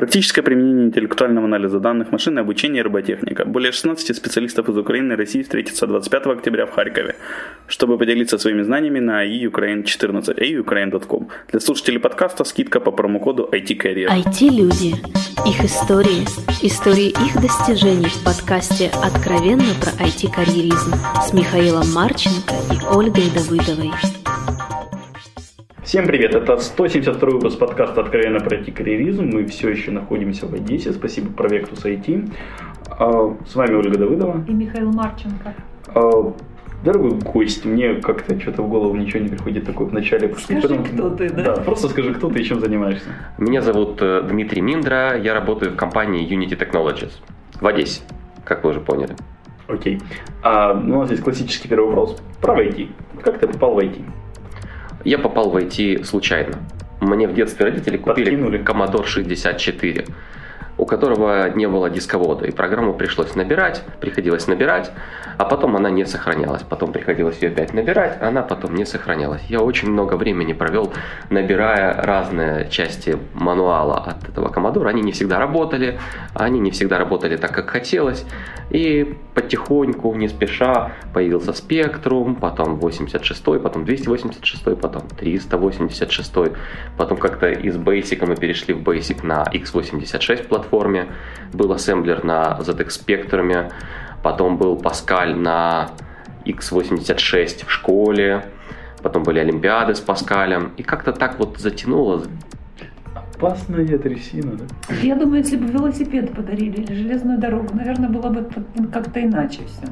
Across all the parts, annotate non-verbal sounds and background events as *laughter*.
Практическое применение интеллектуального анализа данных, обучение и роботехника. Более 16 специалистов из Украины и России встретятся 25 октября в Харькове, чтобы поделиться своими знаниями на iukraine14, iukraine.com. Для слушателей подкаста скидка по промокоду IT-Career. IT-люди. Их истории. Истории их достижений в подкасте «Откровенно про IT-карьеризм» с Михаилом Марченко и Ольгой Давыдовой. Всем привет, это 172 выпуск подкаста «Откровенно про карьеризм». Мы все еще находимся в Одессе, спасибо проекту IT. А, с вами Ольга Давыдова. И Михаил Марченко. А, дорогой гость, мне как-то что-то в голову ничего не приходит такое в начале. Скажи, Потом... кто ты, да? Да, просто скажи, кто ты и чем занимаешься. Меня зовут э, Дмитрий Миндра, я работаю в компании Unity Technologies в Одессе, как вы уже поняли. Окей. А, ну, у нас здесь классический первый вопрос про IT. Как ты попал в IT? Я попал в IT случайно. Мне в детстве родители купили Подкинули. Commodore 64, у которого не было дисковода, и программу пришлось набирать, приходилось набирать, а потом она не сохранялась. Потом приходилось ее опять набирать, а она потом не сохранялась. Я очень много времени провел, набирая разные части мануала от этого Commodore. Они не всегда работали, они не всегда работали так, как хотелось. И потихоньку, не спеша, появился Spectrum, потом 86 потом 286 потом 386 Потом как-то из Basic мы перешли в Basic на x86 платформе. Был ассемблер на ZX Spectrum потом был Паскаль на x86 в школе, потом были Олимпиады с Паскалем, и как-то так вот затянуло. Опасная трясина, да? Я думаю, если бы велосипед подарили или железную дорогу, наверное, было бы как-то иначе все.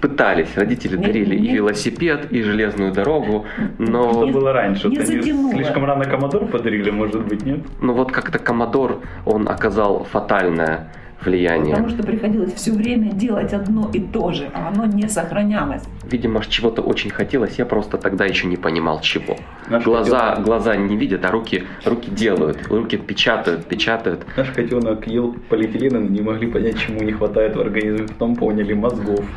Пытались, родители дарили и велосипед, и железную дорогу, но... Что было раньше? Не слишком рано Комодор подарили, может быть, нет? Ну вот как-то Комодор, он оказал фатальное влияние. Потому что приходилось все время делать одно и то же, а оно не сохранялось. Видимо, чего-то очень хотелось, я просто тогда еще не понимал чего. Наш глаза, котенок... глаза не видят, а руки, руки делают, руки печатают, печатают. Наш котенок ел полиэтилен, не могли понять, чему не хватает в организме, потом поняли мозгов. *laughs*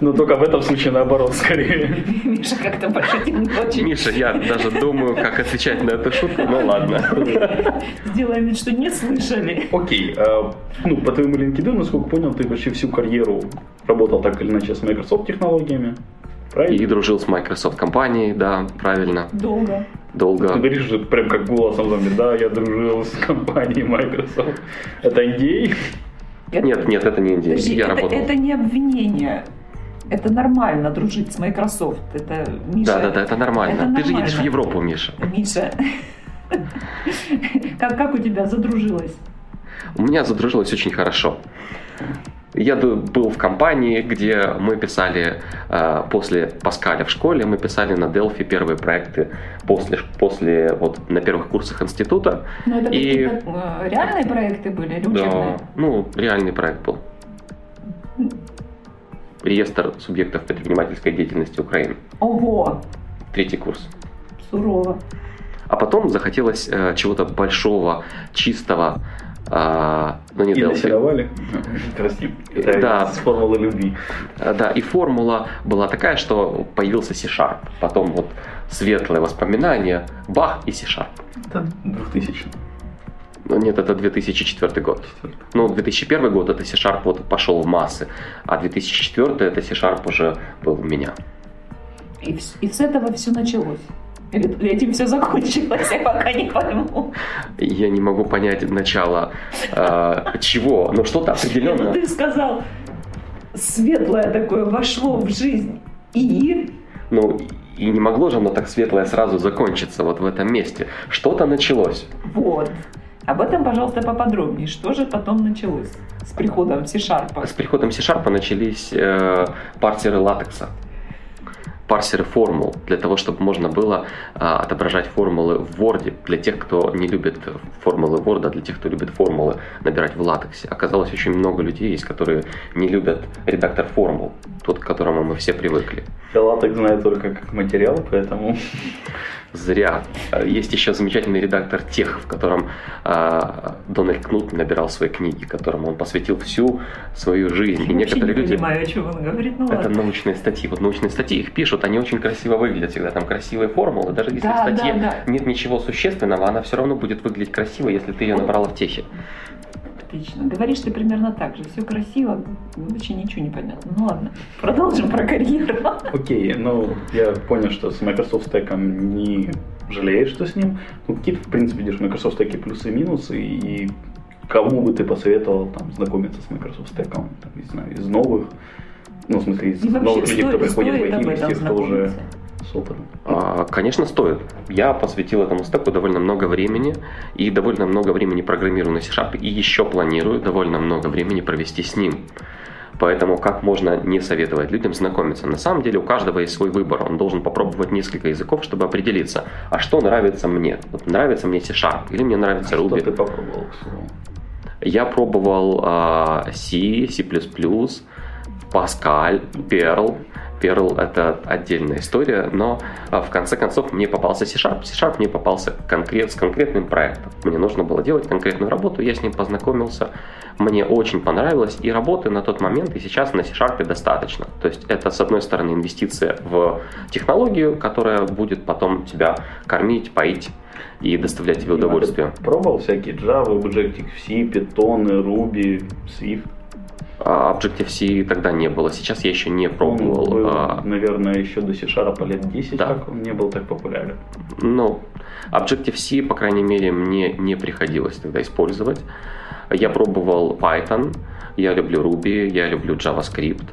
Но только в этом случае наоборот, скорее. Миша как-то пошутил очень. Миша, я даже думаю, как отвечать на эту шутку, но ладно. Сделаем вид, что не слышали. Окей. А, ну, по твоему LinkedIn, насколько понял, ты почти всю карьеру работал так или иначе с Microsoft технологиями. Правильно? И дружил с Microsoft компанией, да, правильно. Долго. Долго. Ты говоришь же прям как голосом зомби, да, я дружил с компанией Microsoft. Это идеи? Нет, нет, это не идея. я это, работал. это не обвинение. Это нормально дружить с Microsoft. Это Миша. Да, да, да, это нормально. Это Ты нормально. же едешь в Европу, Миша. Миша. Как, как у тебя задружилось? У меня задружилось очень хорошо. Я был в компании, где мы писали э, после Паскаля в школе, мы писали на Delphi первые проекты после, после вот на первых курсах института. Ну это и... Э, реальные проекты были или учебные? Да, ну реальный проект был реестр субъектов предпринимательской деятельности Украины. Ого! Третий курс. Сурово. А потом захотелось э, чего-то большого, чистого, э, но не И Delphi. Прости, *laughs* это да. с формулы любви. Э, да, и формула была такая, что появился C-Sharp. Потом вот светлые воспоминания, бах и C-Sharp. Это 2000 ну, нет, это 2004 год. Ну, 2001 год это C-Sharp вот пошел в массы, а 2004 это C-Sharp уже был у меня. И, и с этого все началось? Или этим все закончилось, *laughs* я пока не пойму. Я не могу понять начало э, чего, но что-то определенно. Ты сказал, светлое такое вошло в жизнь. И? Ну, и не могло же оно так светлое сразу закончиться вот в этом месте. Что-то началось. Вот. Об этом, пожалуйста, поподробнее. Что же потом началось с приходом C-Sharp? С приходом C-Sharp начались э, парсеры латекса парсеры формул, для того, чтобы можно было а, отображать формулы в Word для тех, кто не любит формулы Word, а для тех, кто любит формулы набирать в латексе. Оказалось, очень много людей есть, которые не любят редактор формул, тот, к которому мы все привыкли. Я латекс знаю только как материал, поэтому Зря. Есть еще замечательный редактор Тех, в котором э, Дональд Кнут набирал свои книги, которому он посвятил всю свою жизнь. Я и некоторые не люди... понимаю, о чем он говорит, ну Это ладно. научные статьи. Вот научные статьи их пишут, они очень красиво выглядят всегда. Там красивые формулы. Даже если Да, в статье да, да. нет ничего существенного, она все равно будет выглядеть красиво, если ты ее набрала в техе. Отлично. Говоришь ты примерно так же. Все красиво, вообще ничего не понятно. Ну ладно, продолжим про карьеру. Окей, ну я понял, что с Microsoft Stack не жалеешь, что с ним. Ну, какие-то, в принципе, видишь, Microsoft Stack плюсы и минусы, и кому бы ты посоветовал там знакомиться с Microsoft Stack, там, не знаю, из новых, ну, в смысле, из И вообще, новых людей, кто приходит в IT, этом тех, кто уже. С опытом. А, Конечно, стоит. Я посвятил этому стеку довольно много времени и довольно много времени программирую на C-Sharp и еще планирую довольно много времени провести с ним. Поэтому как можно не советовать людям знакомиться? На самом деле у каждого есть свой выбор. Он должен попробовать несколько языков, чтобы определиться, а что нравится мне. Вот нравится мне C-Sharp или мне нравится Что Ruby. ты попробовал? Я пробовал а, C, C++, Pascal, Perl. Perl это отдельная история, но а, в конце концов мне попался C-Sharp. C-Sharp мне попался конкрет, с конкретным проектом. Мне нужно было делать конкретную работу, я с ним познакомился. Мне очень понравилось, и работы на тот момент и сейчас на C-Sharp достаточно. То есть это, с одной стороны, инвестиция в технологию, которая будет потом тебя кормить, поить и доставлять тебе удовольствие. Ты Пробовал всякие Java, Objective-C, Python, Ruby, Swift? А Objective-C тогда не было. Сейчас я еще не Он пробовал. был, а, наверное, еще до C-Sharp лет 10, Да. как он не был так популярен. Ну, Objective-C, по крайней мере, мне не приходилось тогда использовать. Я пробовал Python, я люблю Ruby, я люблю JavaScript.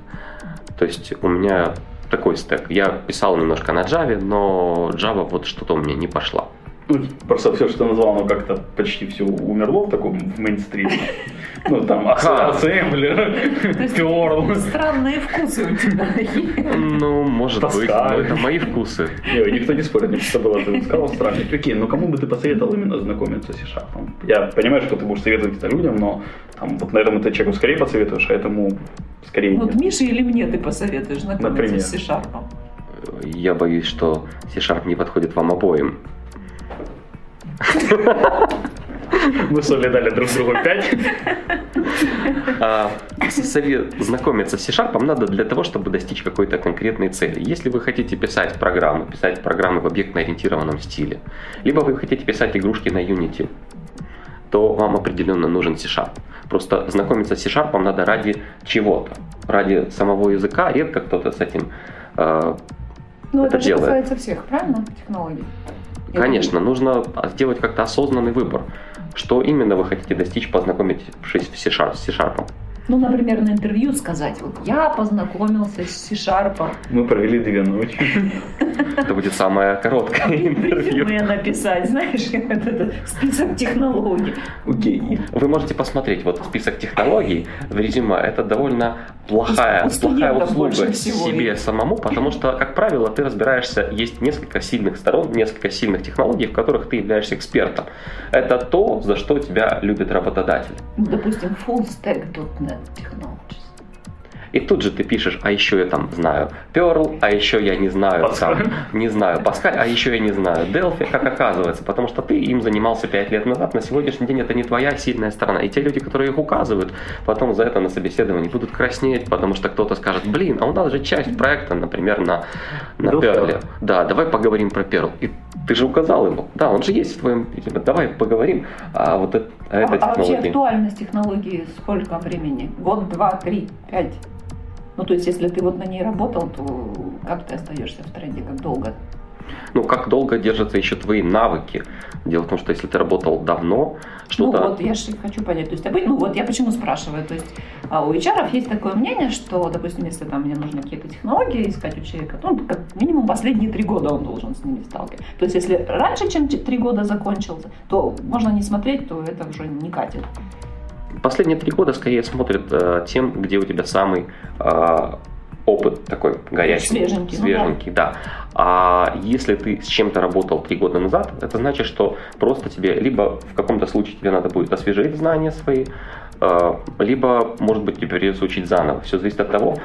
То есть у меня такой стек. Я писал немножко на Java, но Java вот что-то у меня не пошла. Ну, просто все, что ты назвал, оно как-то почти все умерло в таком в мейнстриме. *laughs* Ну, там, ассемблер, То есть Perl. странные вкусы у тебя. Ну, может быть, но это мои вкусы. Никто не спорит, мне просто было, ты сказал странный. Прикинь, ну кому бы ты посоветовал именно знакомиться с C-Sharp? Я понимаю, что ты будешь советовать это людям, но там, вот, наверное, ты человеку скорее посоветуешь, а этому скорее Вот. Мише или мне ты посоветуешь знакомиться с C-Sharp? Я боюсь, что C-Sharp не подходит вам обоим. *laughs* Мы с Олей дали друг другу 5. А, совет знакомиться с C-Sharp надо для того, чтобы достичь какой-то конкретной цели. Если вы хотите писать программы, писать программы в объектно-ориентированном стиле, либо вы хотите писать игрушки на Unity, то вам определенно нужен C-Sharp. Просто знакомиться с C-Sharp надо ради чего-то. Ради самого языка редко кто-то с этим э, Ну, Это это, делает. касается всех, правильно, технологий? Конечно, нужно сделать как-то осознанный выбор. Что именно вы хотите достичь, познакомившись в C-Sharp, с C-Sharp? Ну, например, на интервью сказать, вот я познакомился с C-Sharp, Мы провели две ночи. Это будет самое короткое интервью. резюме написать, знаешь, *laughs* этот список технологий. Окей. Вы можете посмотреть вот список технологий в резюме. Это довольно плохая, плохая услуга себе самому, потому что, как правило, ты разбираешься, есть несколько сильных сторон, несколько сильных технологий, в которых ты являешься экспертом. Это то, за что тебя любит работодатель. Ну, допустим, full technologies. И тут же ты пишешь, а еще я там знаю Perl, а еще я не знаю Паскаль. там, не знаю Паскаль, а еще я не знаю Delphi, как оказывается, потому что ты им занимался 5 лет назад, на сегодняшний день это не твоя сильная сторона. И те люди, которые их указывают, потом за это на собеседовании будут краснеть, потому что кто-то скажет, блин, а у нас же часть проекта, например, на, на. Perl. Да, давай поговорим про Perl. И ты же указал ему, да, он же есть в твоем, давай поговорим, а вот это, а это а, вообще актуальность технологии сколько времени? Год, два, три, пять? Ну, то есть, если ты вот на ней работал, то как ты остаешься в тренде, как долго? Ну, как долго держатся еще твои навыки? Дело в том, что если ты работал давно, Ну что-то... вот, я же хочу понять. То есть, обы- ну вот я почему спрашиваю. То есть а у HR есть такое мнение, что, допустим, если там мне нужны какие-то технологии искать у человека, ну, как минимум последние три года он должен с ними сталкиваться. То есть, если раньше, чем три года закончился, то можно не смотреть, то это уже не катит. Последние три года скорее смотрят э, тем, где у тебя самый э, опыт такой горячий. Свеженький, ну Свеженький, да. А если ты с чем-то работал три года назад, это значит, что просто тебе либо в каком-то случае тебе надо будет освежить знания свои, э, либо, может быть, тебе придется учить заново. Все зависит от того,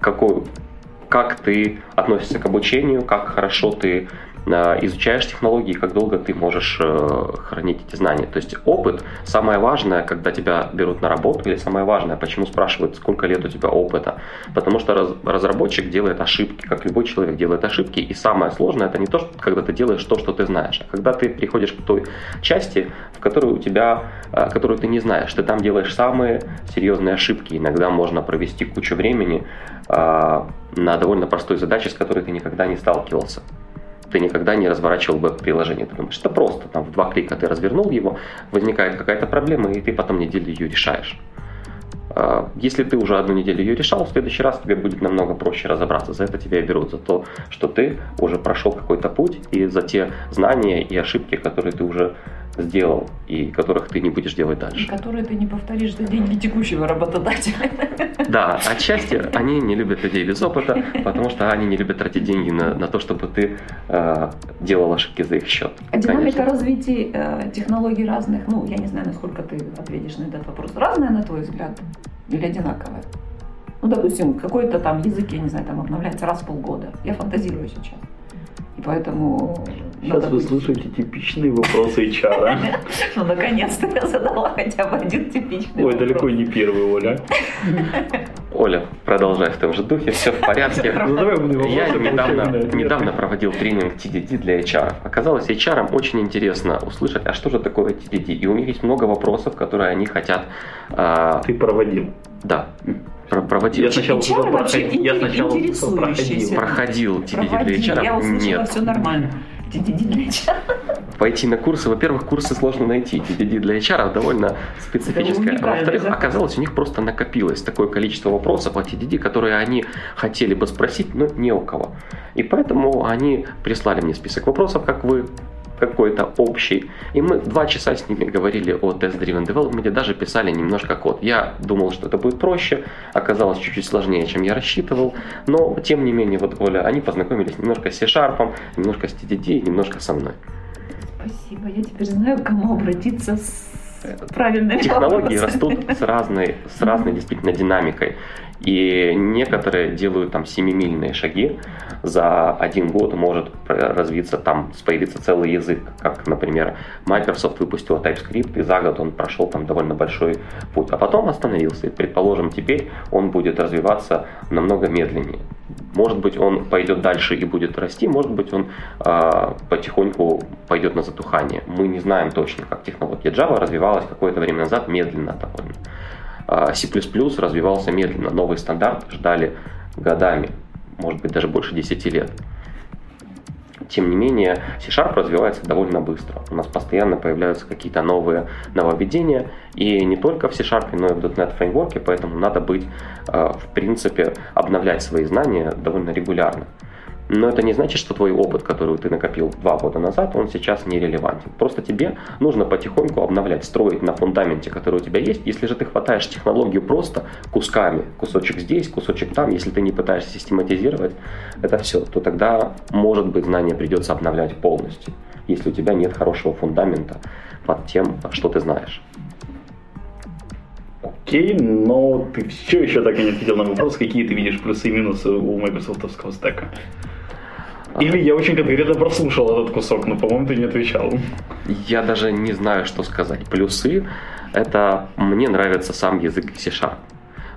какой, как ты относишься к обучению, как хорошо ты изучаешь технологии, как долго ты можешь э, хранить эти знания. То есть опыт самое важное, когда тебя берут на работу, или самое важное, почему спрашивают, сколько лет у тебя опыта. Потому что раз, разработчик делает ошибки, как любой человек делает ошибки. И самое сложное это не то, что, когда ты делаешь то, что ты знаешь, а когда ты приходишь к той части, в которой у тебя, э, которую ты не знаешь. Ты там делаешь самые серьезные ошибки. Иногда можно провести кучу времени на довольно простой задаче, с которой ты никогда не сталкивался ты никогда не разворачивал бы приложение. Ты думаешь, это просто, там в два клика ты развернул его, возникает какая-то проблема, и ты потом неделю ее решаешь. А, если ты уже одну неделю ее решал, в следующий раз тебе будет намного проще разобраться. За это тебя и берут, за то, что ты уже прошел какой-то путь, и за те знания и ошибки, которые ты уже сделал и которых ты не будешь делать дальше. И которые ты не повторишь за деньги текущего работодателя. Да, отчасти они не любят людей без опыта, потому что они не любят тратить деньги на, на то, чтобы ты э, делал ошибки за их счет. А динамика развития э, технологий разных, ну, я не знаю, насколько ты ответишь на этот вопрос, разная, на твой взгляд, или одинаковая? Ну, допустим, какой-то там язык, я не знаю, там обновляется раз в полгода. Я фантазирую сейчас. И поэтому... Сейчас вы быть... слушаете типичные вопросы HR. Ну, наконец-то я задала хотя бы один типичный Ой, далеко не первый, Оля. Оля, продолжай в том же духе, все в порядке. Ну, я недавно, недавно проводил тренинг TDD для HR. Оказалось, HR очень интересно услышать, а что же такое TDD? И у них есть много вопросов, которые они хотят... А, Ты проводил? Да проводил. Я сначала сказал, проходил. Я сначала проходил. Проходил TDD для HR. Я услышала, Нет. все нормально. TDD для HR. Пойти на курсы, во-первых, курсы сложно найти. TDD для HR довольно специфическое. А во-вторых, оказалось, у них просто накопилось такое количество вопросов о TDD, которые они хотели бы спросить, но не у кого. И поэтому они прислали мне список вопросов, как вы какой-то общий. И мы два часа с ними говорили о Test-Driven Development, даже писали немножко код. Я думал, что это будет проще, оказалось чуть-чуть сложнее, чем я рассчитывал, но тем не менее, вот Оля, они познакомились немножко с C-Sharp, немножко с TDD, немножко со мной. Спасибо, я теперь знаю, к кому обратиться с правильными Технологии растут с разной, с разной действительно динамикой. И некоторые делают там семимильные шаги. За один год может развиться там, появиться целый язык. Как, например, Microsoft выпустила TypeScript, и за год он прошел там довольно большой путь. А потом остановился. И, предположим, теперь он будет развиваться намного медленнее. Может быть, он пойдет дальше и будет расти, может быть, он э, потихоньку пойдет на затухание. Мы не знаем точно, как технология Java развивалась какое-то время назад медленно довольно. А, C++ развивался медленно, новый стандарт ждали годами, может быть даже больше 10 лет. Тем не менее, C-Sharp развивается довольно быстро. У нас постоянно появляются какие-то новые нововведения, и не только в C-Sharp, но и в .NET фреймворке, поэтому надо быть, а, в принципе, обновлять свои знания довольно регулярно. Но это не значит, что твой опыт, который ты накопил два года назад, он сейчас не релевантен. Просто тебе нужно потихоньку обновлять, строить на фундаменте, который у тебя есть. Если же ты хватаешь технологию просто кусками, кусочек здесь, кусочек там, если ты не пытаешься систематизировать это все, то тогда, может быть, знания придется обновлять полностью, если у тебя нет хорошего фундамента под тем, что ты знаешь. Окей, но ты все еще так и не ответил на вопрос, какие ты видишь плюсы и минусы у майкрософтовского стека. Или я очень конкретно прослушал этот кусок, но, по-моему, ты не отвечал. Я даже не знаю, что сказать. Плюсы — это мне нравится сам язык C-Sharp.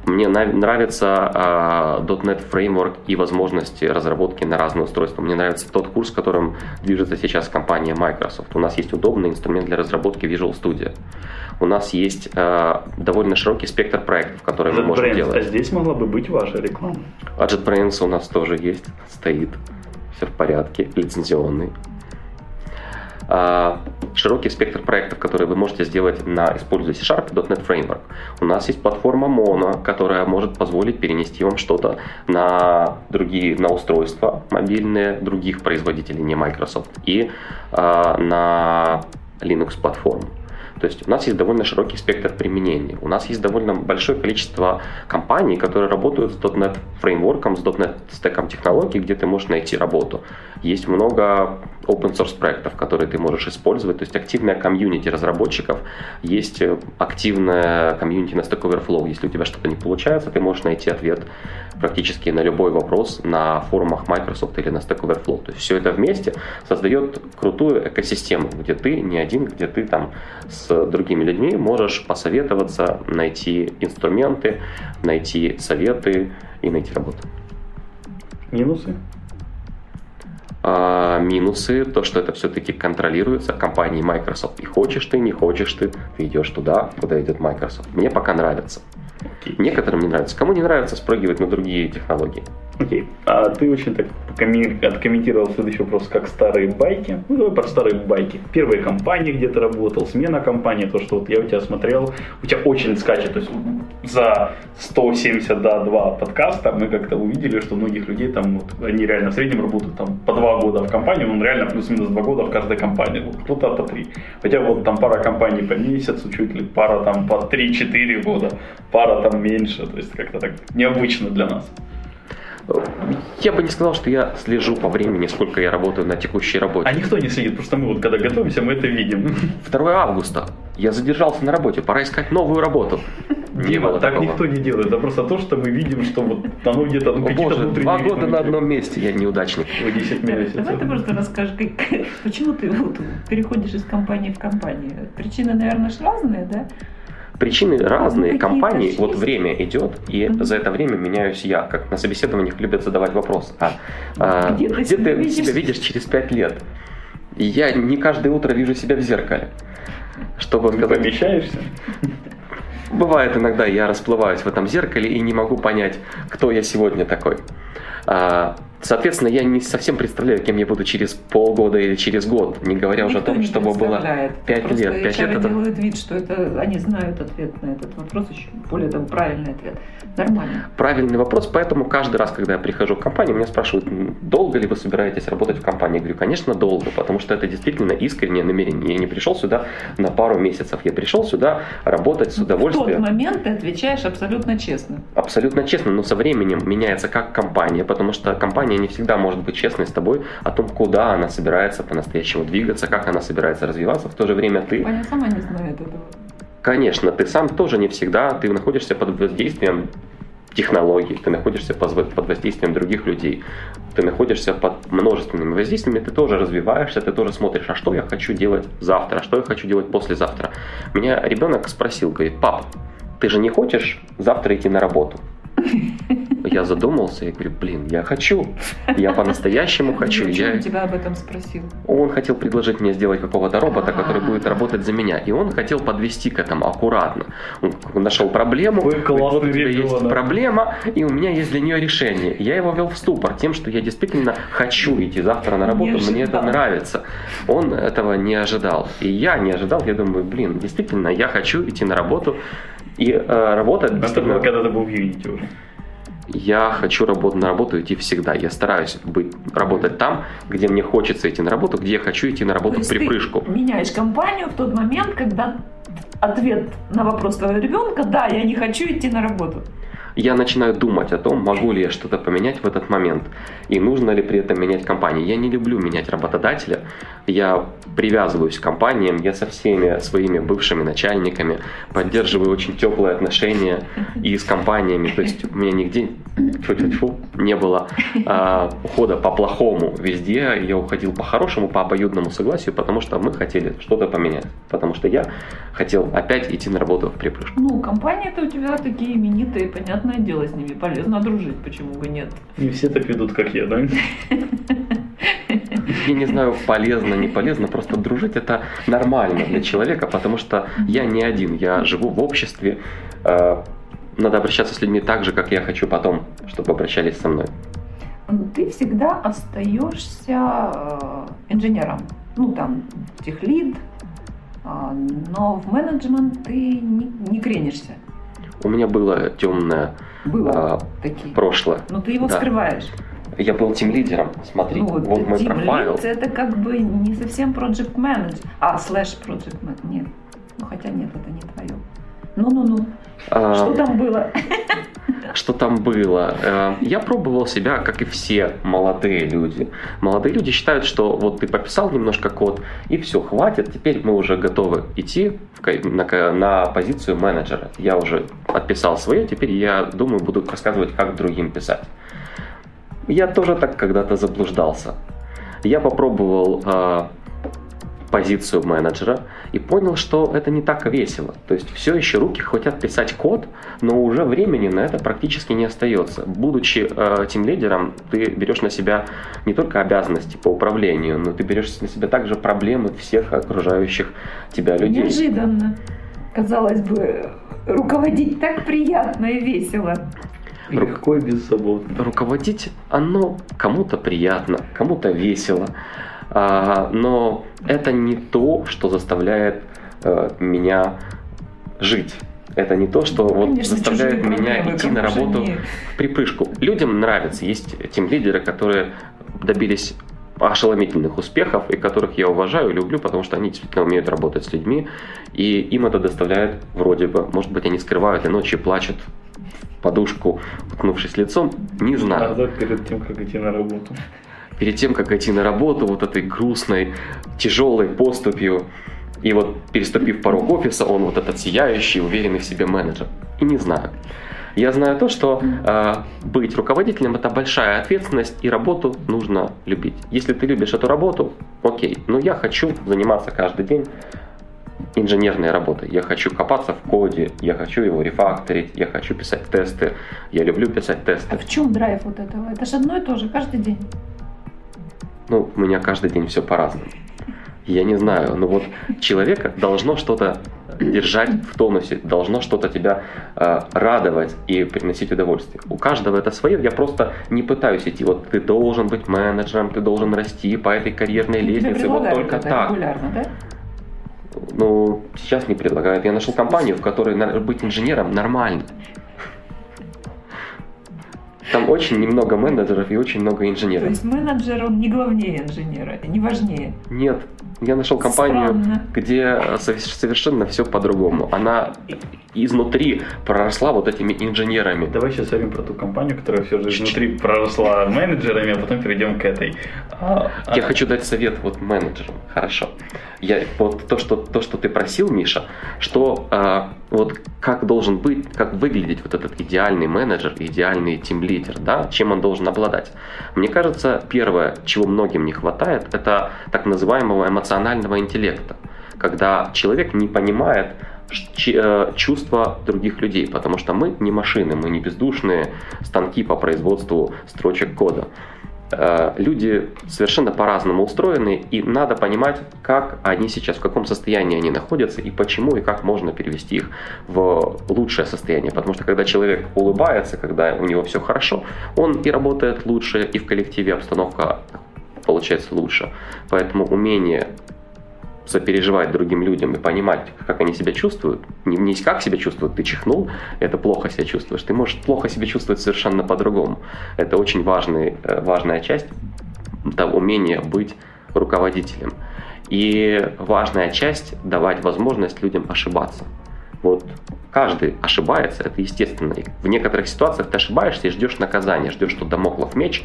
Мне нравится uh, .NET Framework и возможности разработки на разные устройства. Мне нравится тот курс, которым движется сейчас компания Microsoft. У нас есть удобный инструмент для разработки Visual Studio. У нас есть uh, довольно широкий спектр проектов, которые JetBrains, мы можем делать. А здесь могла бы быть ваша реклама. А JetBrains у нас тоже есть, стоит все в порядке, лицензионный. А, широкий спектр проектов, которые вы можете сделать на используя C-Sharp и .NET Framework. У нас есть платформа Mono, которая может позволить перенести вам что-то на другие, на устройства мобильные других производителей, не Microsoft, и а, на Linux платформу. То есть у нас есть довольно широкий спектр применений. У нас есть довольно большое количество компаний, которые работают с .NET фреймворком, с .NET стеком технологий, где ты можешь найти работу. Есть много open source проектов, которые ты можешь использовать, то есть активная комьюнити разработчиков, есть активная комьюнити на Stack Overflow. Если у тебя что-то не получается, ты можешь найти ответ практически на любой вопрос на форумах Microsoft или на Stack Overflow. То есть все это вместе создает крутую экосистему, где ты не один, где ты там с другими людьми можешь посоветоваться, найти инструменты, найти советы и найти работу. Минусы? А, минусы, то, что это все-таки контролируется компанией Microsoft. И хочешь ты, не хочешь ты, ты идешь туда, куда идет Microsoft. Мне пока нравится. Okay. Некоторым не нравится. Кому не нравится, спрыгивать на другие технологии. Окей. Okay. А ты очень так откомментировал следующий вопрос, как старые байки. Ну, давай про старые байки. Первые компании, где ты работал, смена компании, то, что вот я у тебя смотрел, у тебя очень скачет. То есть за 172 подкаста мы как-то увидели, что многих людей там, вот, они реально в среднем работают там по два года в компании, он реально плюс-минус два года в каждой компании, вот, кто-то по три. Хотя вот там пара компаний по месяцу, чуть ли пара там по 3-4 года, пара там меньше, то есть как-то так необычно для нас. Я бы не сказал, что я слежу по времени, сколько я работаю на текущей работе. А никто не следит, просто мы вот когда готовимся, мы это видим. 2 августа. Я задержался на работе, пора искать новую работу. Дима, так такого. никто не делает. Это просто то, что мы видим, что вот оно где-то ну, какие-то Боже, два года на одном месте, я неудачник. Вы 10 месяцев. Давай ты просто расскажешь, как, *laughs* почему ты вот переходишь из компании в компанию. Причины, наверное, разные, да? Причины разные. Ну, Компании, вот время идет, и mm-hmm. за это время меняюсь я. Как на собеседованиях любят задавать вопрос. А, а где, где ты видишь? себя видишь через пять лет? И я не каждое утро вижу себя в зеркале. Чтобы ты сказать... помещаешься? Бывает иногда, я расплываюсь в этом зеркале и не могу понять, кто я сегодня такой. А, Соответственно, я не совсем представляю, кем я буду через полгода или через год, не говоря Никто уже о том, чтобы было 5 лет. 5 лет это... делают вид, что это они знают ответ на этот вопрос, еще более того, правильный ответ. Нормально. Правильный вопрос, поэтому каждый раз, когда я прихожу в компанию, меня спрашивают, долго ли вы собираетесь работать в компании? Я говорю, конечно, долго, потому что это действительно искреннее намерение. Я не пришел сюда на пару месяцев, я пришел сюда работать с удовольствием. В тот момент ты отвечаешь абсолютно честно. Абсолютно честно, но со временем меняется как компания, потому что компания не всегда может быть честной с тобой о том, куда она собирается по-настоящему двигаться, как она собирается развиваться. В то же время ты... Компания сама не знает этого. Конечно, ты сам тоже не всегда, ты находишься под воздействием технологий, ты находишься под воздействием других людей, ты находишься под множественными воздействиями, ты тоже развиваешься, ты тоже смотришь, а что я хочу делать завтра, а что я хочу делать послезавтра. Меня ребенок спросил, говорит, пап, ты же не хочешь завтра идти на работу? *laughs* Я задумался и говорю, блин, я хочу. Я по-настоящему *laughs* хочу. Я... тебя об этом спросил? Он хотел предложить мне сделать какого-то робота, который будет работать за меня. И он хотел подвести к этому аккуратно. Он нашел проблему. Вы вот у тебя есть проблема, и у меня есть для нее решение. Я его вел в ступор тем, что я действительно хочу идти завтра на работу, мне это нравится. Он этого не ожидал. И я не ожидал. Я думаю, блин, действительно, я хочу идти на работу. И э, работа... Это было, когда ты был в Unity уже я хочу работать на работу идти всегда. Я стараюсь быть, работать там, где мне хочется идти на работу, где я хочу идти на работу в припрыжку. Ты меняешь компанию в тот момент, когда ответ на вопрос твоего ребенка, да, я не хочу идти на работу я начинаю думать о том, могу ли я что-то поменять в этот момент и нужно ли при этом менять компанию. Я не люблю менять работодателя, я привязываюсь к компаниям, я со всеми своими бывшими начальниками поддерживаю очень теплые отношения и с компаниями, то есть у меня нигде фу не было а, ухода по плохому везде, я уходил по хорошему, по обоюдному согласию, потому что мы хотели что-то поменять, потому что я хотел опять идти на работу в припрыжку. Ну, компания-то у тебя такие именитые, понятно, понятное дело, с ними полезно дружить, почему бы нет. Не все так ведут, как я, да? Я не знаю, полезно, не полезно, просто дружить это нормально для человека, потому что я не один, я живу в обществе, э, надо обращаться с людьми так же, как я хочу потом, чтобы обращались со мной. Ты всегда остаешься э, инженером, ну там техлид, а, но в менеджмент ты не, не кренишься. У меня было темное было а, такие. прошлое. Но ты его да. скрываешь. Я был тем лидером. Смотри, ну, вот мой профайл. это как бы не совсем project manager, а слэш project manager. Нет. Ну, хотя нет, это не твое. Ну-ну-ну. А, Что там было? *laughs* что там было. Э, Я пробовал себя, как и все молодые люди. Молодые люди считают, что вот ты пописал немножко код, и все, хватит, теперь мы уже готовы идти на позицию менеджера. Я уже отписал свое, теперь я думаю, буду рассказывать, как другим писать. Я тоже так когда-то заблуждался. Я попробовал э, позицию менеджера и понял, что это не так весело. То есть все еще руки хотят писать код, но уже времени на это практически не остается. Будучи э, тем лидером, ты берешь на себя не только обязанности по управлению, но ты берешь на себя также проблемы всех окружающих тебя людей. Неожиданно. Казалось бы, руководить так приятно и весело. Легко и беззаботно. руководить, оно кому-то приятно, кому-то весело, А, но это не то, что заставляет э, меня жить. Это не то, что вот Конечно, заставляет меня проблемы, идти на работу не- в припрыжку. Людям нравится. Есть тем лидеры, которые добились ошеломительных успехов, и которых я уважаю и люблю, потому что они действительно умеют работать с людьми, и им это доставляет вроде бы, может быть, они скрывают и ночью плачут в подушку, уткнувшись лицом, не знаю. Надо перед тем, как идти на работу. Перед тем, как идти на работу, вот этой грустной, тяжелой поступью, и вот переступив порог офиса, он вот этот сияющий, уверенный в себе менеджер. И не знаю. Я знаю то, что э, быть руководителем это большая ответственность, и работу нужно любить. Если ты любишь эту работу, окей. Но я хочу заниматься каждый день инженерной работой. Я хочу копаться в коде, я хочу его рефакторить, я хочу писать тесты, я люблю писать тесты. А в чем драйв вот этого? Это же одно и то же каждый день. Ну, у меня каждый день все по-разному. Я не знаю, но вот человека должно что-то держать в тонусе, должно что-то тебя э, радовать и приносить удовольствие. У каждого это свое. Я просто не пытаюсь идти. Вот ты должен быть менеджером, ты должен расти по этой карьерной лестнице. Вот только это так. регулярно, да? Ну, сейчас не предлагают. Я нашел компанию, в которой быть инженером нормально. Там очень немного менеджеров и очень много То инженеров. есть менеджер, он не главнее инженера, не важнее. Нет, я нашел компанию, Странно. где сове- совершенно все по-другому. Она изнутри проросла вот этими инженерами. Давай сейчас говорим про ту компанию, которая все же изнутри проросла менеджерами, а потом перейдем к этой. А, Я а, хочу дать совет вот менеджерам. Хорошо. Я вот то, что то, что ты просил, Миша, что а, вот как должен быть, как выглядеть вот этот идеальный менеджер, идеальный тимлидер, да, чем он должен обладать. Мне кажется, первое, чего многим не хватает, это так называемого эмоционального интеллекта, когда человек не понимает э, чувства других людей, потому что мы не машины, мы не бездушные станки по производству строчек кода. Э, Люди совершенно по-разному устроены, и надо понимать, как они сейчас, в каком состоянии они находятся, и почему, и как можно перевести их в лучшее состояние. Потому что когда человек улыбается, когда у него все хорошо, он и работает лучше, и в коллективе обстановка получается лучше. Поэтому умение сопереживать другим людям и понимать, как они себя чувствуют, не, не как себя чувствуют, ты чихнул, это плохо себя чувствуешь, ты можешь плохо себя чувствовать совершенно по-другому. Это очень важный, э, важная часть того умения быть руководителем. И важная часть давать возможность людям ошибаться. Вот каждый ошибается, это естественно. И в некоторых ситуациях ты ошибаешься и ждешь наказания, ждешь, что домоклов меч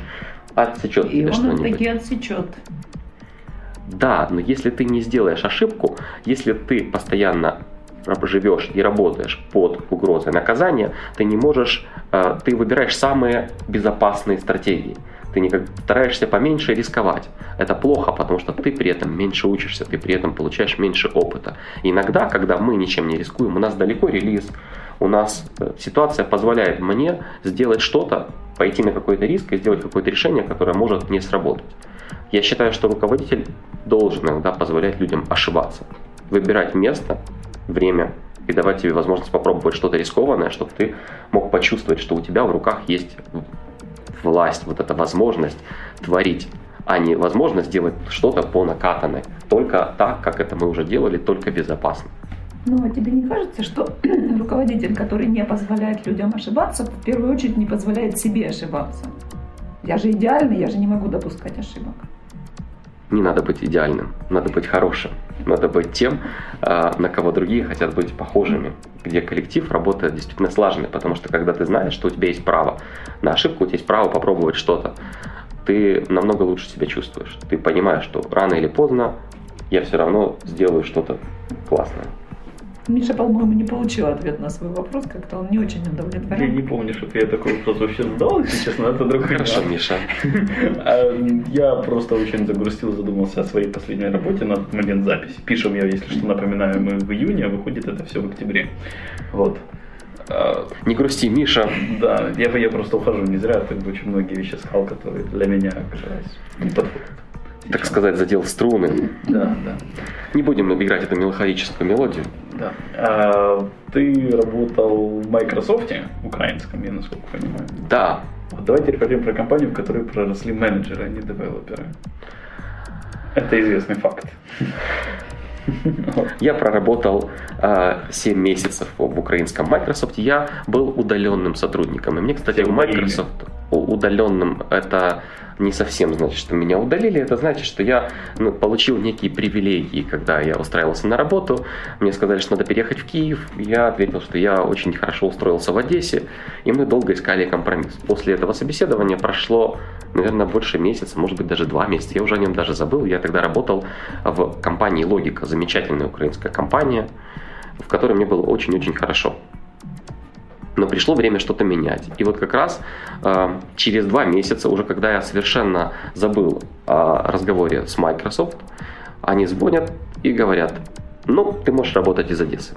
отсечет И тебе он что-нибудь. таки отсечет. Да, но если ты не сделаешь ошибку, если ты постоянно живешь и работаешь под угрозой наказания, ты не можешь, э, ты выбираешь самые безопасные стратегии. Ты никак стараешься поменьше рисковать. Это плохо, потому что ты при этом меньше учишься, ты при этом получаешь меньше опыта. Иногда, когда мы ничем не рискуем, у нас далеко релиз, у нас э, ситуация позволяет мне сделать что-то, пойти на какой-то риск и сделать какое-то решение, которое может не сработать. Я считаю, что руководитель должен иногда позволять людям ошибаться, выбирать место, время и давать тебе возможность попробовать что-то рискованное, чтобы ты мог почувствовать, что у тебя в руках есть власть, вот эта возможность творить, а не возможность делать что-то по накатанной. Только так, как это мы уже делали, только безопасно. А тебе не кажется, что *clears throat* руководитель, который не позволяет людям ошибаться, в первую очередь не позволяет себе ошибаться? Я же идеальный, я же не могу допускать ошибок. Не надо быть идеальным, надо быть хорошим. Надо быть тем, а, на кого другие хотят быть похожими, где коллектив работает действительно слаженный, потому что когда ты знаешь, что у тебя есть право на ошибку, у тебя есть право попробовать что-то, ты намного лучше себя чувствуешь. Ты понимаешь, что рано или поздно я все равно сделаю что-то классное. Миша, по-моему, не получил ответ на свой вопрос, как-то он не очень удовлетворен. Я не помню, что я такой вопрос вообще задал, если честно, это другой Хорошо, нюанс. Миша. *laughs* А, Я просто очень загрустил, задумался о своей последней работе на тот момент записи. Пишем я, если что, напоминаю, мы в июне, а выходит это все в октябре. Вот. А, Не грусти, Миша. Да, я, я просто ухожу не зря, ты очень многие вещи сказал, которые для меня оказались не подходят. Так сказать, задел струны. Да, да. Не будем играть эту меланхолическую мелодию. Да. А, ты работал в Microsoft, украинском, я насколько понимаю. Да, Вот давайте поговорим про компанию, в которой проросли менеджеры, а не девелоперы. Это известный факт. Я проработал э, 7 месяцев в украинском Microsoft. Я был удаленным сотрудником. И мне, кстати, в? Microsoft у- удаленным это не совсем значит, что меня удалили. Это значит, что я ну, получил некие привилегии, когда я устраивался на работу. Мне сказали, что надо переехать в Киев. Я ответил, что я очень хорошо устроился в Одессе. И мы долго искали компромисс. После этого собеседования прошло, наверное, больше месяца, может быть, даже два месяца. Я уже о нем даже забыл. Я тогда работал в компании «Логика», замечательная украинская компания, в которой мне было очень-очень хорошо. Но пришло время что-то менять. И вот как раз э, через два месяца, уже когда я совершенно забыл о разговоре с Microsoft, они звонят и говорят, ну, ты можешь работать из Одессы.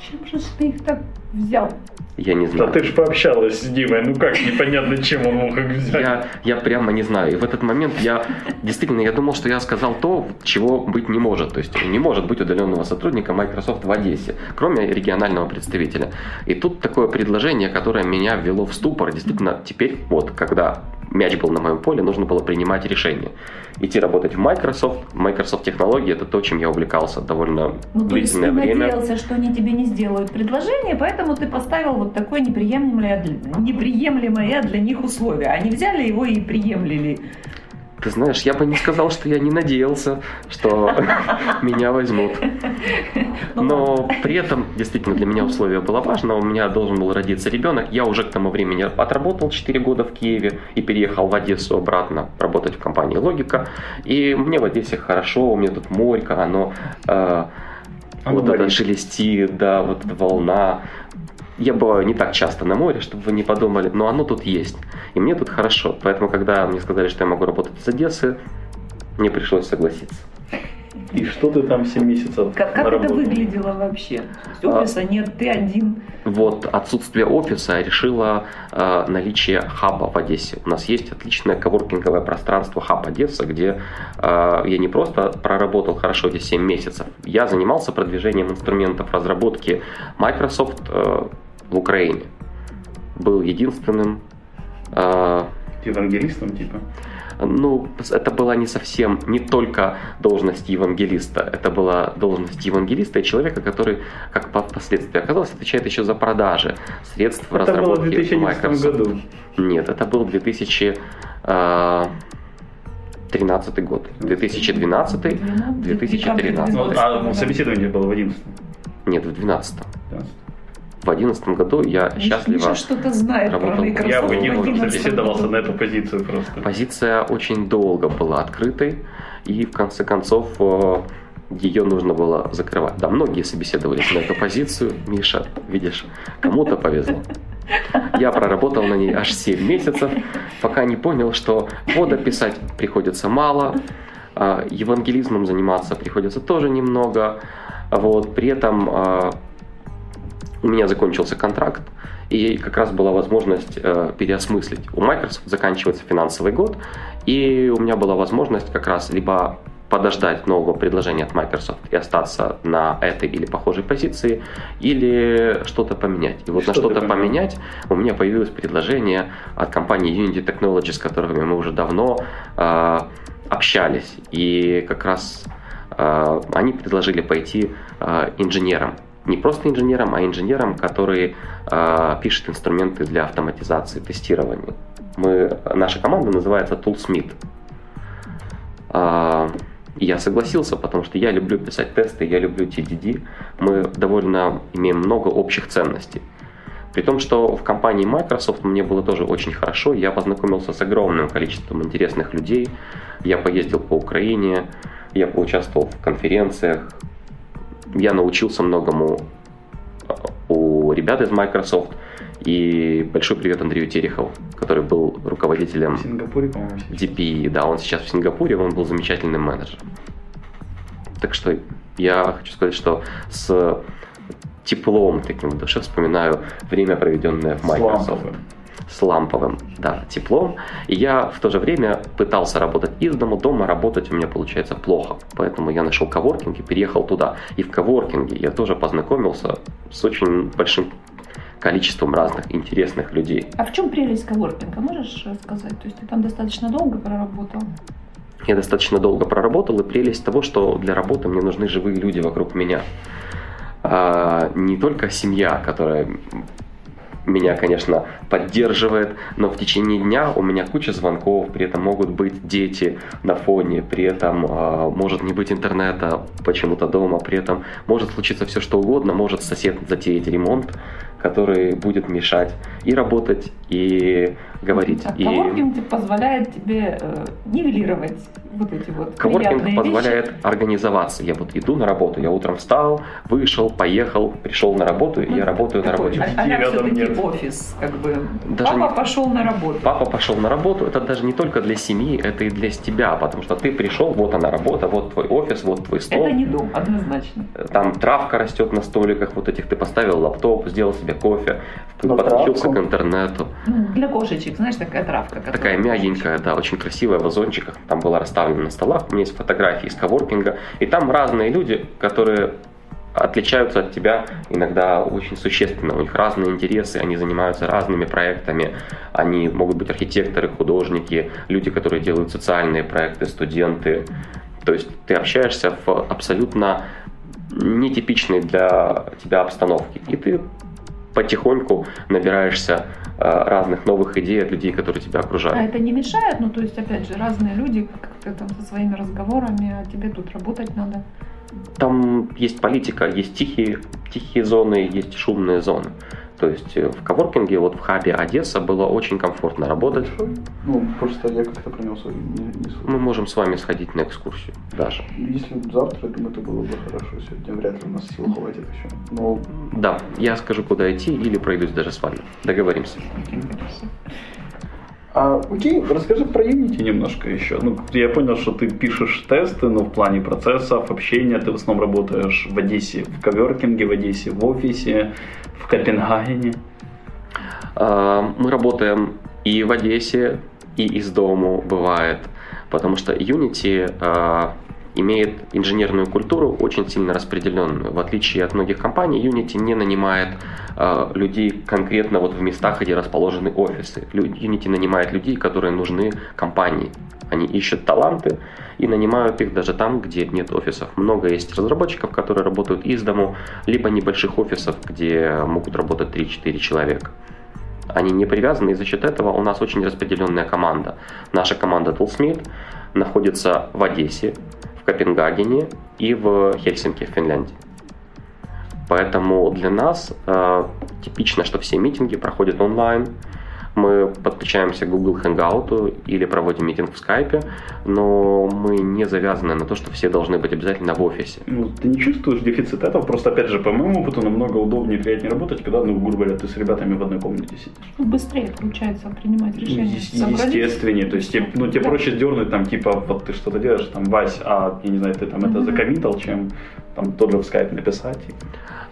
Чем же ты их так взял? Я не Да знаю. ты же пообщалась с Димой, ну как непонятно, чем он мог их взять. Я, я прямо не знаю. И в этот момент я действительно я думал, что я сказал то, чего быть не может. То есть не может быть удаленного сотрудника Microsoft в Одессе, кроме регионального представителя. И тут такое предложение, которое меня ввело в ступор. Действительно, теперь вот, когда мяч был на моем поле, нужно было принимать решение. Идти работать в Microsoft. Microsoft технологии это то, чем я увлекался довольно Ну, то есть ты длительное время. надеялся, что они тебе не сделают предложение, поэтому ты поставил вот такое неприемлемое, для- неприемлемое для них условие. Они взяли его и приемлили. Ты знаешь, я бы не сказал, что я не надеялся, что *laughs* меня возьмут. Ну Но при этом действительно для меня условие было важно. У меня должен был родиться ребенок. Я уже к тому времени отработал 4 года в Киеве и переехал в Одессу обратно работать в компании Логика. И мне в Одессе хорошо, у меня тут морька, оно э, Оно вот это шелестит, да, вот эта волна. Я бываю не так часто на море, чтобы вы не подумали, но оно тут есть. И мне тут хорошо. Поэтому, когда мне сказали, что я могу работать из Одессы, мне пришлось согласиться. И что ты там 7 месяцев Как, как это выглядело вообще? А. офиса нет, ты один. Вот отсутствие офиса решило э, наличие хаба в Одессе. У нас есть отличное коворкинговое пространство хаб Одесса, где э, я не просто проработал хорошо эти 7 месяцев, я занимался продвижением инструментов разработки Microsoft э, в Украине. Был единственным э, Евангелистом, типа. ну, это была не совсем, не только должность евангелиста, это была должность евангелиста и человека, который, как по- впоследствии оказалось, отвечает еще за продажи средств в Это было в разработке 2011 Microsoft. году. Нет, это был 2013 год. 2012, 2013. Ну, а ну, собеседование было в 11 нет, в 2012. В 2011 году я счастливо... Миша что-то знает про работал. Microsoft. Я 11 11 собеседовался на эту позицию просто. Позиция очень долго была открытой, и в конце концов э, ее нужно было закрывать. Да, многие собеседовались на эту позицию. Миша, видишь, кому-то повезло. Я проработал на ней аж 7 месяцев, пока не понял, что кода писать приходится мало, а, евангелизмом заниматься приходится тоже немного. Вот, при этом а, у меня закончился контракт, и как раз была возможность э, переосмыслить. У Microsoft заканчивается финансовый год, и у меня была возможность как раз либо подождать нового предложения от Microsoft и остаться на этой или похожей позиции, или что-то поменять. И вот Что на что-то поменять у меня появилось предложение от компании Unity Technologies, с которыми мы уже давно э, общались. И как раз э, они предложили пойти э, инженером. Не просто инженером, а инженером, который э, пишет инструменты для автоматизации, тестирования. Мы, наша команда называется Toolsmith. А, И я согласился, потому что я люблю писать тесты, я люблю TDD. Мы довольно имеем много общих ценностей. При том, что в компании Microsoft мне было тоже очень хорошо, я познакомился с огромным количеством интересных людей, я поездил по Украине, я поучаствовал в конференциях, я научился многому э, у ребят из Microsoft, и большой привет Андрею Терехову, который был руководителем В Сингапуре, по-моему, сейчас. DP, да, он сейчас в Сингапуре, он был замечательным менеджером. Так что я хочу сказать, что с теплом таким в душе вспоминаю время, проведенное в Microsoft. ламповым. С ламповым, да, теплом. И я в то же время пытался работать из дома. Дома работать у меня получается плохо. Поэтому я нашел коворкинг и переехал туда. И в коворкинге я тоже познакомился с очень большим количеством разных интересных людей. А в чем прелесть коворкинга, можешь рассказать? То есть ты там достаточно долго проработал? Я достаточно долго проработал, и прелесть того, что для работы мне нужны живые люди вокруг меня. А, не только семья, которая меня, конечно, поддерживает, но в течение дня у меня куча звонков, при этом могут быть дети на фоне, при этом а, может не быть интернета почему-то дома, при этом может случиться все что угодно, может сосед затеять ремонт, который будет мешать и работать, и говорить. А и... коворкинг позволяет тебе э, нивелировать вот эти вот Коворкинг позволяет вещи. организоваться. Я вот иду на работу, я утром встал, вышел, поехал, пришел на работу, и я работаю на работе. а- Рядом все-таки нет. офис, как бы. Даже Папа не- пошел на работу. Папа пошел на работу, это даже не только для семьи, это и для тебя, потому что ты пришел, вот она работа, вот твой офис, вот твой стол. Это не дом, однозначно. Там травка растет на столиках вот этих, ты поставил лаптоп, сделал себе кофе, подключился травку? к интернету. Ну, для кошечек, знаешь, такая травка. которая- Такая мягенькая, да, очень красивая, в вазончиках. Там была расставлена на столах. У меня есть фотографии из коворкинга. И там разные люди, которые отличаются от тебя иногда очень существенно. У них разные интересы, они занимаются разными проектами. Они могут быть архитекторы, художники, люди, которые делают социальные проекты, студенты. То есть ты общаешься в абсолютно нетипичной для тебя обстановке. И ты потихоньку набираешься э, разных новых идей от людей, которые тебя А окружают. это не мешает? Ну, то есть, опять же, разные люди, как-то там со своими разговорами, а тебе тут работать надо. Там есть политика, есть тихие, тихие зоны, есть шумные зоны. То есть э, в коворкинге, вот в хабе Одесса было очень комфортно работать. Ну, просто я как-то про него не, не. Мы можем с вами сходить на экскурсию даже. Если завтра, я думаю, это было бы хорошо. Сегодня вряд ли у нас сил хватит еще. Но Да, я скажу, куда идти, или пройдусь даже с вами. Договоримся. А, окей, расскажи про Unity немножко еще. Ну, я понял, что ты пишешь тесты, но в плане процессов, общения ты в основном работаешь в Одессе, в коворкинге в Одессе, в офисе, в Копенгагене. А, Мы работаем и в Одессе, и из дому бывает, потому что Unity а, имеет инженерную культуру очень сильно распределенную. В отличие от многих компаний, Unity не нанимает а, людей конкретно вот в местах, где расположены офисы. Unity нанимает людей, которые нужны компании. Они ищут таланты и нанимают их даже там, где нет офисов. Много есть разработчиков, которые работают из дому, либо небольших офисов, где могут работать 3-4 человека. Они не привязаны, и за счет этого у нас очень распределенная команда. Наша команда Toolsmith находится в Одессе, Копенгагене и в Хельсинки, в Финляндии. Поэтому для нас э, типично, что все митинги проходят онлайн. Мы подключаемся к Google Hangout или проводим митинг в Skype, но мы не завязаны на то, что все должны быть обязательно в офисе. Ну, ты не чувствуешь дефицит этого? Просто, опять же, по моему опыту, намного удобнее и приятнее работать, когда, ну, грубо говоря, ты с ребятами в одной комнате сидишь. Ну, быстрее получается принимать Ну, решения. Сообразить. естественнее. То есть, тебе, ну, тебе Да. проще дернуть, там, типа, вот ты что-то делаешь, там, Вась, а, я не знаю, ты там это Мгм. закоммитал, чем там тот же в скайп написать. и-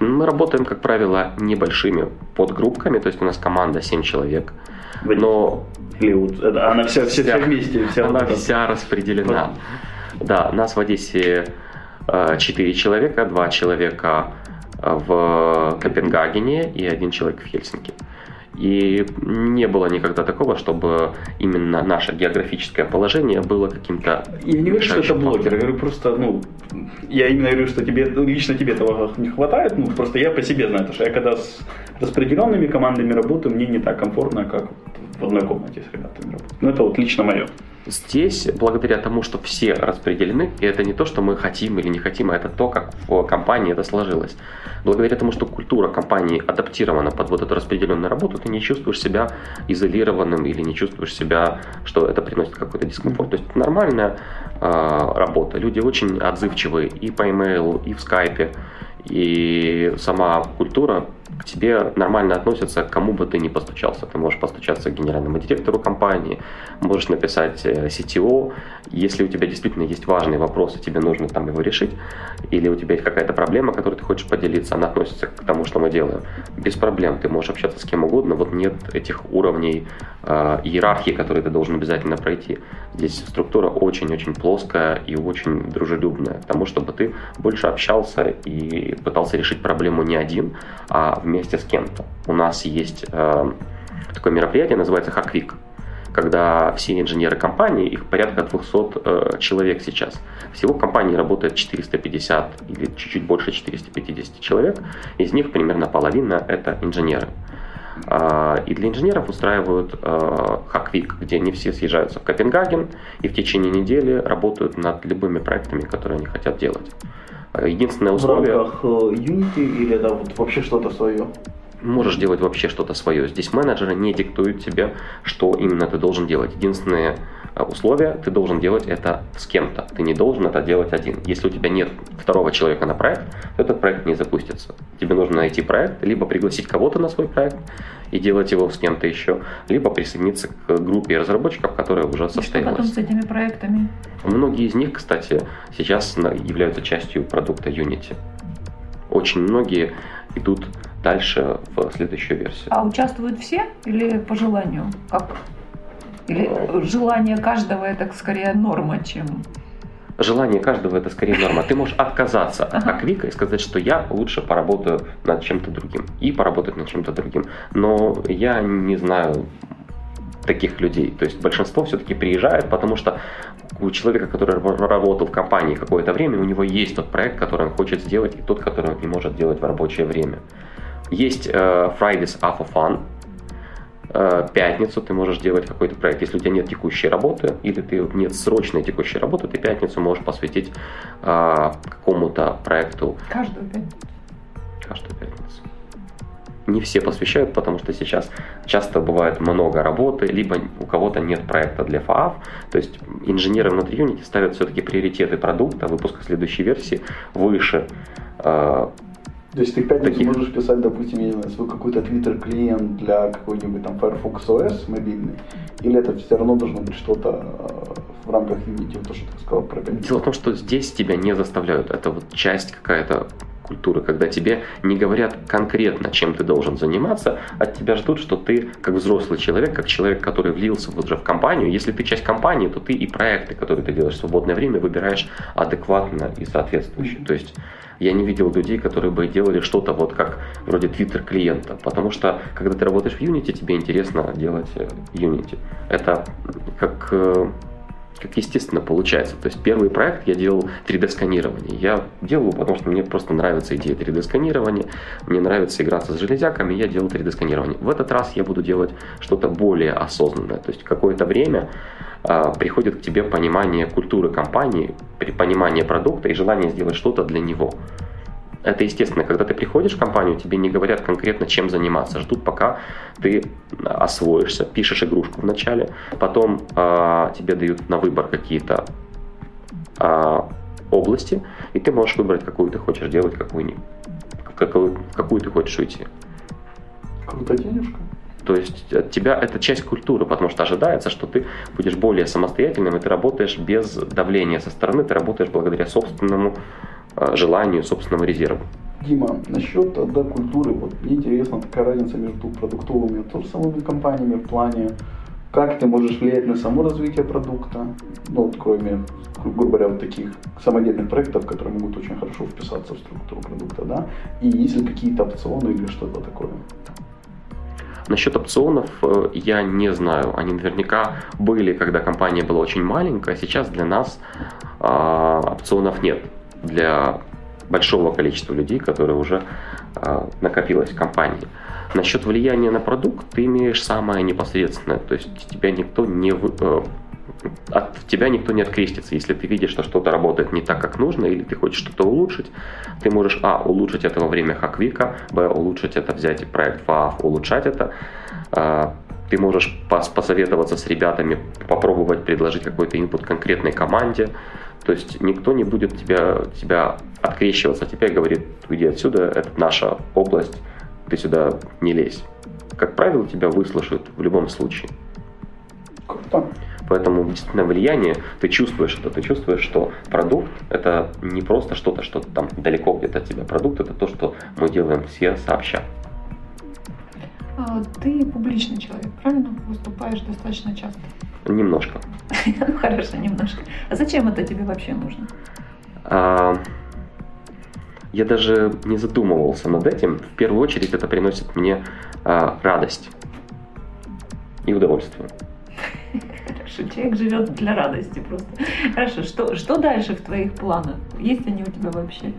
Мы работаем, как правило, небольшими подгруппками, то есть у нас команда 7 человек, но Или вот, она вся, все, все вместе, вся она вот вся распределена. Да, нас в Одессе 4 человека, 2 человека э, в Копенгагене и один человек в Хельсинки. И не было никогда такого, чтобы именно наше географическое положение было каким-то... Я не говорю, что это блогер, я говорю просто, ну, я именно говорю, что тебе, ну, лично тебе этого не хватает, ну, просто я по себе знаю, потому что я когда с распределенными командами работаю, мне не так комфортно, как в одной комнате с ребятами работать. Ну, это вот лично мое. Здесь, благодаря тому, что все распределены, и это не то, что мы хотим или не хотим, а это то, как в компании это сложилось. Благодаря тому, что культура компании адаптирована под вот эту распределенную работу, ты не чувствуешь себя изолированным или не чувствуешь себя, что это приносит какой-то дискомфорт. То есть это нормальная э, работа. Люди очень отзывчивые и по имейлу, и в скайпе. И сама культура к тебе нормально относятся, к кому бы ты ни постучался. Ты можешь постучаться к генеральному директору компании, можешь написать э, CTO. Если у тебя действительно есть важные вопросы, тебе нужно там его решить, или у тебя есть какая-то проблема, которой ты хочешь поделиться, она относится к тому, что мы делаем. Без проблем, ты можешь общаться с кем угодно, вот нет этих уровней э, иерархии, которые ты должен обязательно пройти. Здесь структура очень-очень плоская и очень дружелюбная, к тому, чтобы ты больше общался и пытался решить проблему не один, а вместе с кем-то. У нас есть э, такое мероприятие, называется Hackweek, когда все инженеры компании, их порядка 200 э, человек сейчас. Всего в компании работает 450 или чуть-чуть больше 450 человек, из них примерно половина это инженеры. Э, и для инженеров устраивают э, Hackweek, где они все съезжаются в Копенгаген и в течение недели работают над любыми проектами, которые они хотят делать. Единственное условие... В рамках э, Unity или это вот вообще что-то свое? Можешь делать вообще что-то свое. Здесь менеджеры не диктуют тебе, что именно ты должен делать. Единственное э, условие, ты должен делать это с кем-то. Ты не должен это делать один. Если у тебя нет второго человека на проект, то этот проект не запустится. Тебе нужно найти проект, либо пригласить кого-то на свой проект и делать его с кем-то еще, либо присоединиться к группе разработчиков, которая уже состоялась. И что потом с этими проектами? Многие из них, кстати, сейчас являются частью продукта Unity. Очень многие идут дальше в следующую версию. А участвуют все или по желанию? Как? Или желание каждого это скорее норма, чем желание каждого это скорее норма. Ты можешь отказаться от Аквика и сказать, что я лучше поработаю над чем-то другим. И поработать над чем-то другим. Но я не знаю таких людей. То есть большинство все-таки приезжает, потому что у человека, который работал в компании какое-то время, у него есть тот проект, который он хочет сделать, и тот, который он не может делать в рабочее время. Есть э, Fridays Alpha Fun, пятницу ты можешь делать какой-то проект. Если у тебя нет текущей работы или ты нет срочной текущей работы, ты пятницу можешь посвятить э, какому-то проекту. Каждую пятницу. Каждую пятницу. Не все посвящают, потому что сейчас часто бывает много работы, либо у кого-то нет проекта для FAAF. То есть инженеры внутри Unity ставят все-таки приоритеты продукта, выпуска следующей версии выше э, то есть ты пятницу Таких. можешь писать, допустим, я не знаю, свой какой-то Twitter клиент для какой-нибудь там Firefox OS мобильный, или это все равно должно быть что-то э, в рамках Unity, то, что ты сказал про Дело в том, что здесь тебя не заставляют. Это вот часть какая-то культуры, когда тебе не говорят конкретно, чем ты должен заниматься, от тебя ждут, что ты как взрослый человек, как человек, который влился уже в компанию, если ты часть компании, то ты и проекты, которые ты делаешь в свободное время, выбираешь адекватно и соответствующе. То есть я не видел людей, которые бы делали что-то вот как вроде Twitter клиента, потому что когда ты работаешь в Unity, тебе интересно делать э, Unity. Это как э, как естественно получается. То есть первый проект я делал 3D-сканирование. Я делаю, потому что мне просто нравится идея 3D-сканирования, мне нравится играться с железяками, я делал 3D-сканирование. В этот раз я буду делать что-то более осознанное. То есть какое-то время а, приходит к тебе понимание культуры компании, понимание продукта и желание сделать что-то для него. Это естественно, когда ты приходишь в компанию, тебе не говорят конкретно, чем заниматься. Ждут, пока ты освоишься, пишешь игрушку вначале, потом э, тебе дают на выбор какие-то э, области, и ты можешь выбрать, какую ты хочешь делать, какую, не, какую, какую ты хочешь уйти. Круто денежка. То есть от тебя это часть культуры, потому что ожидается, что ты будешь более самостоятельным, и ты работаешь без давления со стороны, ты работаешь благодаря собственному желанию, собственному резерву. Дима, насчет да, культуры, вот мне интересна такая разница между продуктовыми и самыми компаниями в плане, как ты можешь влиять на само развитие продукта, ну, вот, кроме, грубо говоря, вот таких самодельных проектов, которые могут очень хорошо вписаться в структуру продукта, да, и есть ли какие-то опционы или что-то такое? Насчет опционов э, я не знаю. Они наверняка были, когда компания была очень маленькая. Сейчас для нас а, опционов нет. Для большого количества людей, которые уже а, накопилось в компании. Насчет влияния на продукт ты имеешь самое непосредственное. То есть тебя никто не... Вы, э, от тебя никто не открестится. Если ты видишь, что что-то работает не так, как нужно, или ты хочешь что-то улучшить, ты можешь, а, улучшить это во время хаквика, б, улучшить это, взять проект FAF, улучшать это, а, ты можешь посоветоваться с ребятами, попробовать предложить какой-то инпут конкретной команде. То есть никто не будет тебя, тебя открещиваться от тебя и говорит, уйди отсюда, это наша область, ты сюда не лезь. Как правило, тебя выслушают в любом случае. Круто. Поэтому действительно влияние, ты чувствуешь это, ты чувствуешь, что продукт это не просто что-то, что там далеко где-то от тебя. Продукт это то, что мы делаем все сообща. А, ты публичный человек, правильно? Выступаешь достаточно часто. Немножко. *laughs* Ну хорошо, немножко. А зачем это тебе вообще нужно? А, я даже не задумывался над этим. В первую очередь это приносит мне а, радость и удовольствие. Хорошо, человек живет для радости просто. Хорошо, что, что дальше в твоих планах? Есть они у тебя вообще?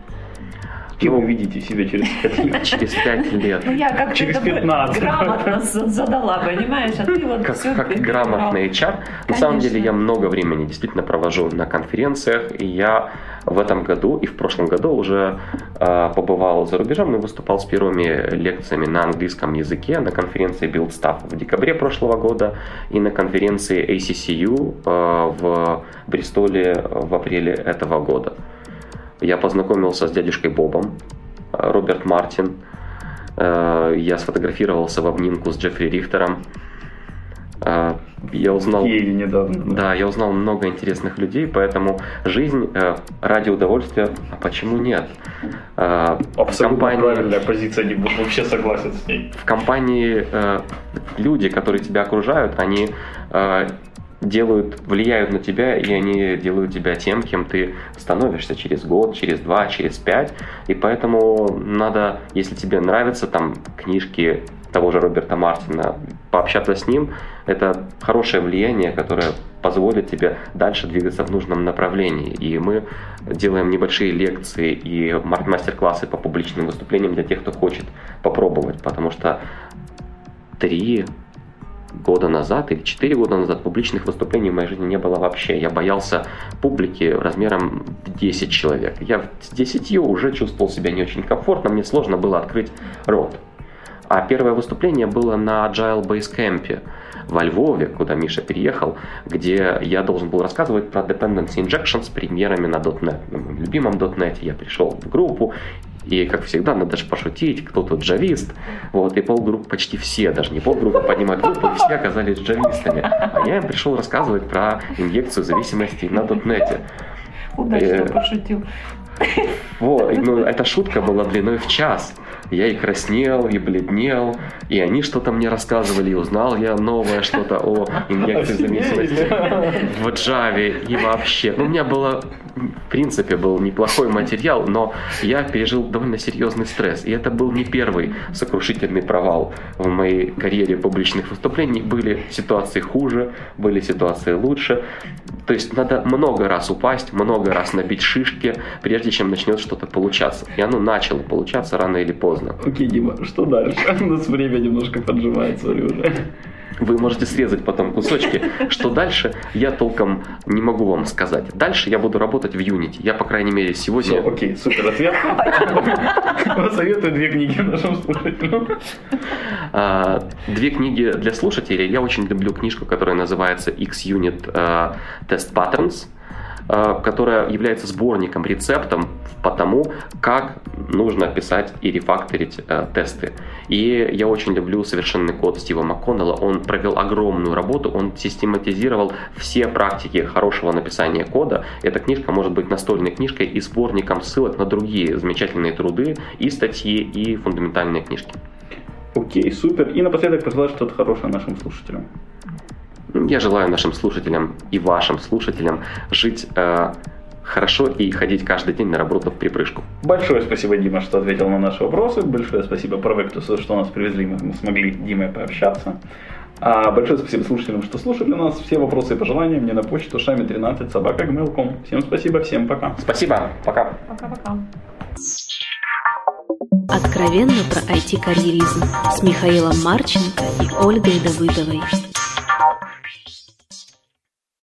Кем вы видите себя через 5 лет? *laughs* Через 5 лет. Ну я как-то Через это 15. грамотно задала, понимаешь? А ты вот Как, всё как грамотный HR. На самом деле Конечно. я много времени действительно провожу на конференциях, и я в этом году и в прошлом году уже э, побывал за рубежом и выступал с первыми лекциями на английском языке на конференции Build Stuff в декабре прошлого года и на конференции ACCU э, в Бристоле в апреле этого года. Я познакомился с дядюшкой Бобом, э, Роберт Мартин. Э, Я сфотографировался в обнимку с Джеффри Рихтером. Э, Я узнал... Киеве недавно. Да, я узнал много интересных людей, поэтому жизнь ради удовольствия, а почему нет? В Абсолютно компании, правильная позиция, не вообще согласен с ней. в компании люди, которые тебя окружают, они делают, влияют на тебя, и они делают тебя тем, кем ты становишься через год, через два, через пять. И поэтому надо, если тебе нравятся там книжки того же Роберта Мартина, пообщаться с ним, это хорошее влияние, которое позволит тебе дальше двигаться в нужном направлении. И мы делаем небольшие лекции и мастер-классы по публичным выступлениям для тех, кто хочет попробовать, потому что три года назад или четыре года назад публичных выступлений в моей жизни не было вообще. Я боялся публики размером в 10 человек. Я с 10 уже чувствовал себя не очень комфортно, мне сложно было открыть рот. А первое выступление было на Agile Basecamp во Львове, куда Миша переехал, где я должен был рассказывать про dependency injection с примерами на .NET. На моем любимом .NET я пришел в группу, и, как всегда, надо же пошутить, кто тут джавист. Вот, и полгруппы, почти все, даже не полгруппы поднимают группу, и все оказались джавистами. А я им пришел рассказывать про инъекцию зависимости на .NET. Удачно Э, пошутил. Вот, и, ну, эта шутка была длиной в час. Я и краснел, и бледнел, и они что-то мне рассказывали, и узнал я новое что-то о инъекции зависимости в Java и вообще. Ну, у меня было, в принципе, был неплохой материал, но я пережил довольно серьезный стресс. И это был не первый сокрушительный провал в моей карьере публичных выступлений. Были ситуации хуже, были ситуации лучше. То есть надо много раз упасть, много раз набить шишки, прежде чем начнет что-то получаться. И оно начало получаться рано или поздно. Окей, Дима, что дальше? *laughs* У нас время немножко поджимает, смотри уже. Вы можете срезать потом кусочки. Что дальше, я толком не могу вам сказать. Дальше я буду работать в Unity. Я, по крайней мере, сегодня... Все, окей, супер ответ. *laughs* Посоветую две книги нашим слушателям. А, Две книги для слушателей. Я очень люблю книжку, которая называется X-Unit а, Test Patterns которая является сборником, рецептом по тому, как нужно писать и рефакторить э, тесты. И я очень люблю совершенный код Стива МакКоннелла. Он провел огромную работу, он систематизировал все практики хорошего написания кода. Эта книжка может быть настольной книжкой и сборником ссылок на другие замечательные труды и статьи, и фундаментальные книжки. Окей, супер. И напоследок пожелать что-то хорошее нашим слушателям. Я желаю нашим слушателям и вашим слушателям жить э, хорошо и ходить каждый день на работу в припрыжку. Большое спасибо, Дима, что ответил на наши вопросы. Большое спасибо Провектусу, что нас привезли, мы мы смогли Димой пообщаться. А большое спасибо слушателям, что слушали нас. Все вопросы и пожелания мне на почту шами 13 собака gmail.com. Всем спасибо, всем пока. Спасибо, пока. Пока-пока. Откровенно про IT-карьеризм с Михаилом Марченко и Ольгой Давыдовой. now.